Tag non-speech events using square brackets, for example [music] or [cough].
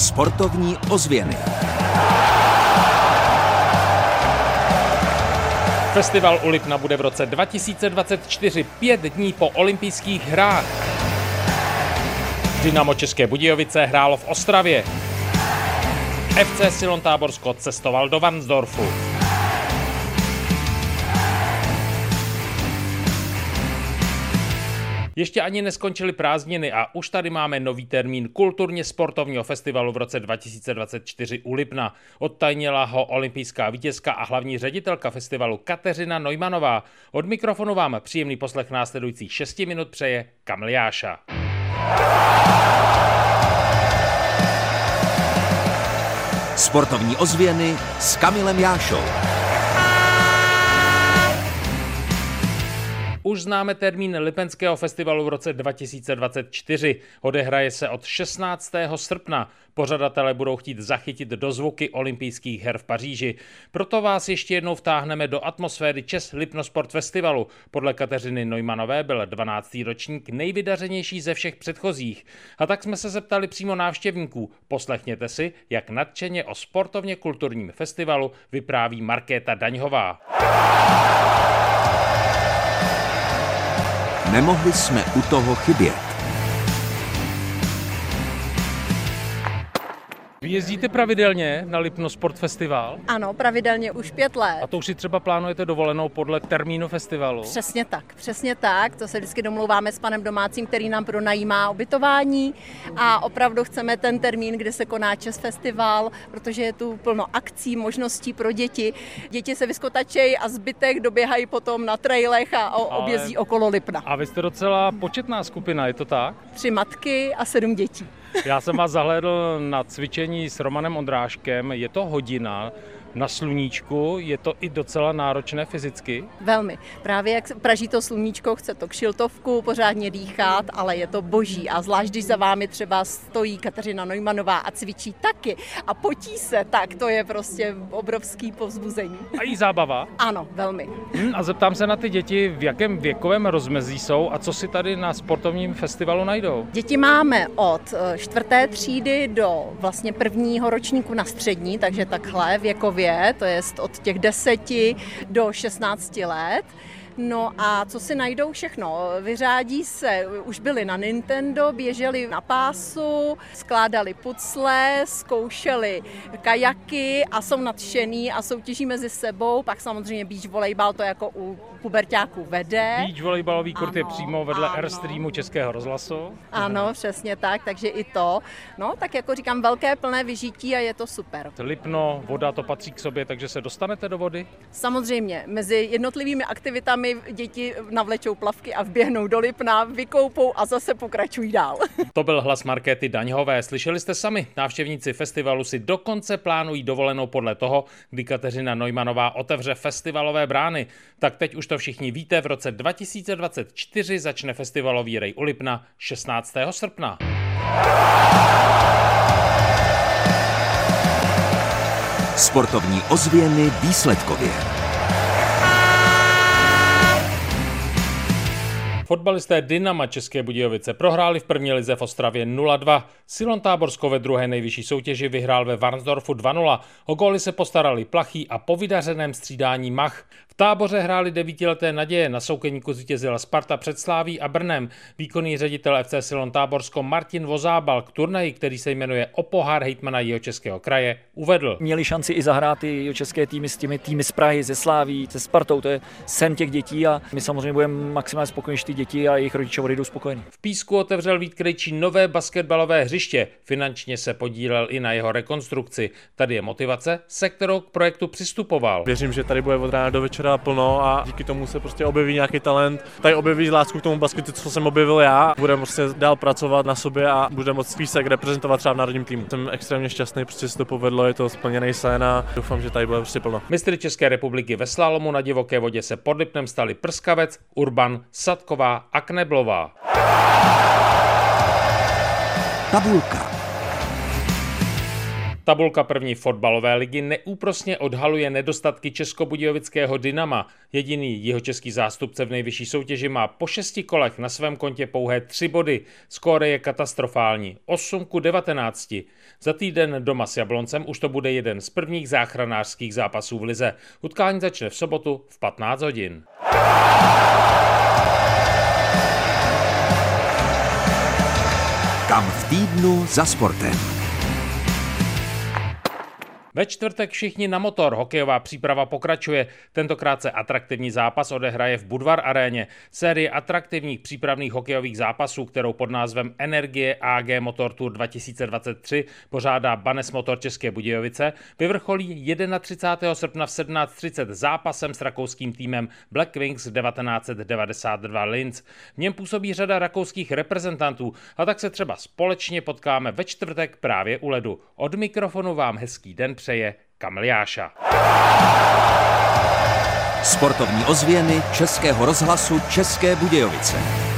Sportovní ozvěny. Festival u Lipna bude v roce 2024, pět dní po olympijských hrách. Dynamo České Budějovice hrálo v Ostravě. FC Silon Táborsko cestoval do Vansdorfu. Ještě ani neskončily prázdniny a už tady máme nový termín kulturně sportovního festivalu v roce 2024 u Lipna. Odtajnila ho olympijská vítězka a hlavní ředitelka festivalu Kateřina Nojmanová. Od mikrofonu vám příjemný poslech následujících 6 minut přeje Kamil Jáša. Sportovní ozvěny s Kamilem Jášou. Už známe termín Lipenského festivalu v roce 2024. Odehraje se od 16. srpna. Pořadatelé budou chtít zachytit dozvuky olympijských her v Paříži. Proto vás ještě jednou vtáhneme do atmosféry Čes Lipnosport Festivalu. Podle Kateřiny Neumanové byl 12. ročník nejvydařenější ze všech předchozích. A tak jsme se zeptali přímo návštěvníků. Poslechněte si, jak nadšeně o sportovně kulturním festivalu vypráví Markéta Daňhová. Nemohli jsme u toho chybět. Vy jezdíte pravidelně na Lipno Sport Festival? Ano, pravidelně už pět let. A to už si třeba plánujete dovolenou podle termínu festivalu? Přesně tak, přesně tak. To se vždycky domlouváme s panem domácím, který nám pronajímá ubytování a opravdu chceme ten termín, kde se koná Čes Festival, protože je tu plno akcí, možností pro děti. Děti se vyskotačejí a zbytek doběhají potom na trailech a objezdí Ale... okolo Lipna. A vy jste docela početná skupina, je to tak? Tři matky a sedm dětí. Já jsem vás zahlédl na cvičení s Romanem Ondráškem. Je to hodina na sluníčku, je to i docela náročné fyzicky? Velmi. Právě jak praží to sluníčko, chce to kšiltovku, pořádně dýchat, ale je to boží. A zvlášť, když za vámi třeba stojí Kateřina Nojmanová a cvičí taky a potí se, tak to je prostě obrovský povzbuzení. A i zábava? Ano, velmi. Hmm, a zeptám se na ty děti, v jakém věkovém rozmezí jsou a co si tady na sportovním festivalu najdou? Děti máme od eh, čtvrté třídy do vlastně prvního ročníku na střední, takže takhle věkově to je od těch 10 do 16 let. No a co si najdou všechno? Vyřádí se, už byli na Nintendo, běželi na pásu, skládali pucle, zkoušeli kajaky a jsou nadšený a soutěží mezi sebou. Pak samozřejmě beach volejbal to jako u pubertáků vede. Beach volejbalový kurt je přímo vedle ano. Airstreamu Českého rozhlasu. Ano, přesně tak, takže i to. No, tak jako říkám, velké plné vyžití a je to super. Lipno, voda, to patří k sobě, takže se dostanete do vody? Samozřejmě, mezi jednotlivými aktivitami děti navlečou plavky a vběhnou do Lipna, vykoupou a zase pokračují dál. [laughs] To byl hlas Markéty Daňhové. Slyšeli jste sami, návštěvníci festivalu si dokonce plánují dovolenou podle toho, kdy Kateřina Nojmanová otevře festivalové brány. Tak teď už to všichni víte, v roce 2024 začne festivalový rej u Lipna 16. srpna. Sportovní ozvěny výsledkově. Fotbalisté Dynama České Budějovice prohráli v první lize v Ostravě 0-2. Silon Táborsko ve druhé nejvyšší soutěži vyhrál ve Varnsdorfu 2-0. O góly se postarali Plachý a po vydařeném střídání Mach. V táboře hráli devítileté naděje, na soukeníku zvítězila Sparta před Sláví a Brnem. Výkonný ředitel FC Silon Táborsko Martin Vozábal k turnaji, který se jmenuje O pohár hejtmana jeho českého kraje, uvedl. Měli šanci i zahrát i české týmy s těmi týmy z Prahy, ze Sláví, se Spartou, to je sen těch dětí a my samozřejmě budeme maximálně spokojení, ty děti a jejich rodiče odejdou spokojení. V Písku otevřel Vít Krejčí nové basketbalové hřiště. Finančně se podílel i na jeho rekonstrukci. Tady je motivace, se kterou k projektu přistupoval. Věřím, že tady bude od rána do večera plno a díky tomu se prostě objeví nějaký talent. Tady objeví lásku k tomu basketu, co jsem objevil já. Budeme prostě dál pracovat na sobě a budeme moct Písek reprezentovat třeba v národním týmu. Jsem extrémně šťastný, prostě se to povedlo, je to splněný sen a doufám, že tady bude prostě plno. Mistry České republiky ve slalomu na divoké vodě se pod Lipnem stali Prskavec, Urban, Sadková a Kneblová. Tabulka. Tabulka první fotbalové ligy neúprosně odhaluje nedostatky českobudějovického Dynama. Jediný jeho český zástupce v nejvyšší soutěži má po šesti kolech na svém kontě pouhé tři body. Skóre je katastrofální. 8 ku 19. Za týden doma s Jabloncem už to bude jeden z prvních záchranářských zápasů v lize. Utkání začne v sobotu v 15 hodin. Kam v týdnu za sportem. Ve čtvrtek všichni na motor. Hokejová příprava pokračuje. Tentokrát se atraktivní zápas odehraje v Budvar aréně. Série atraktivních přípravných hokejových zápasů, kterou pod názvem Energie AG Motor Tour 2023 pořádá Banes Motor České Budějovice, vyvrcholí 31. srpna v 17.30 zápasem s rakouským týmem Black Wings 1992 Linz. V něm působí řada rakouských reprezentantů a tak se třeba společně potkáme ve čtvrtek právě u ledu. Od mikrofonu vám hezký den přeje Kamiliáša. Sportovní ozvěny Českého rozhlasu České Budějovice.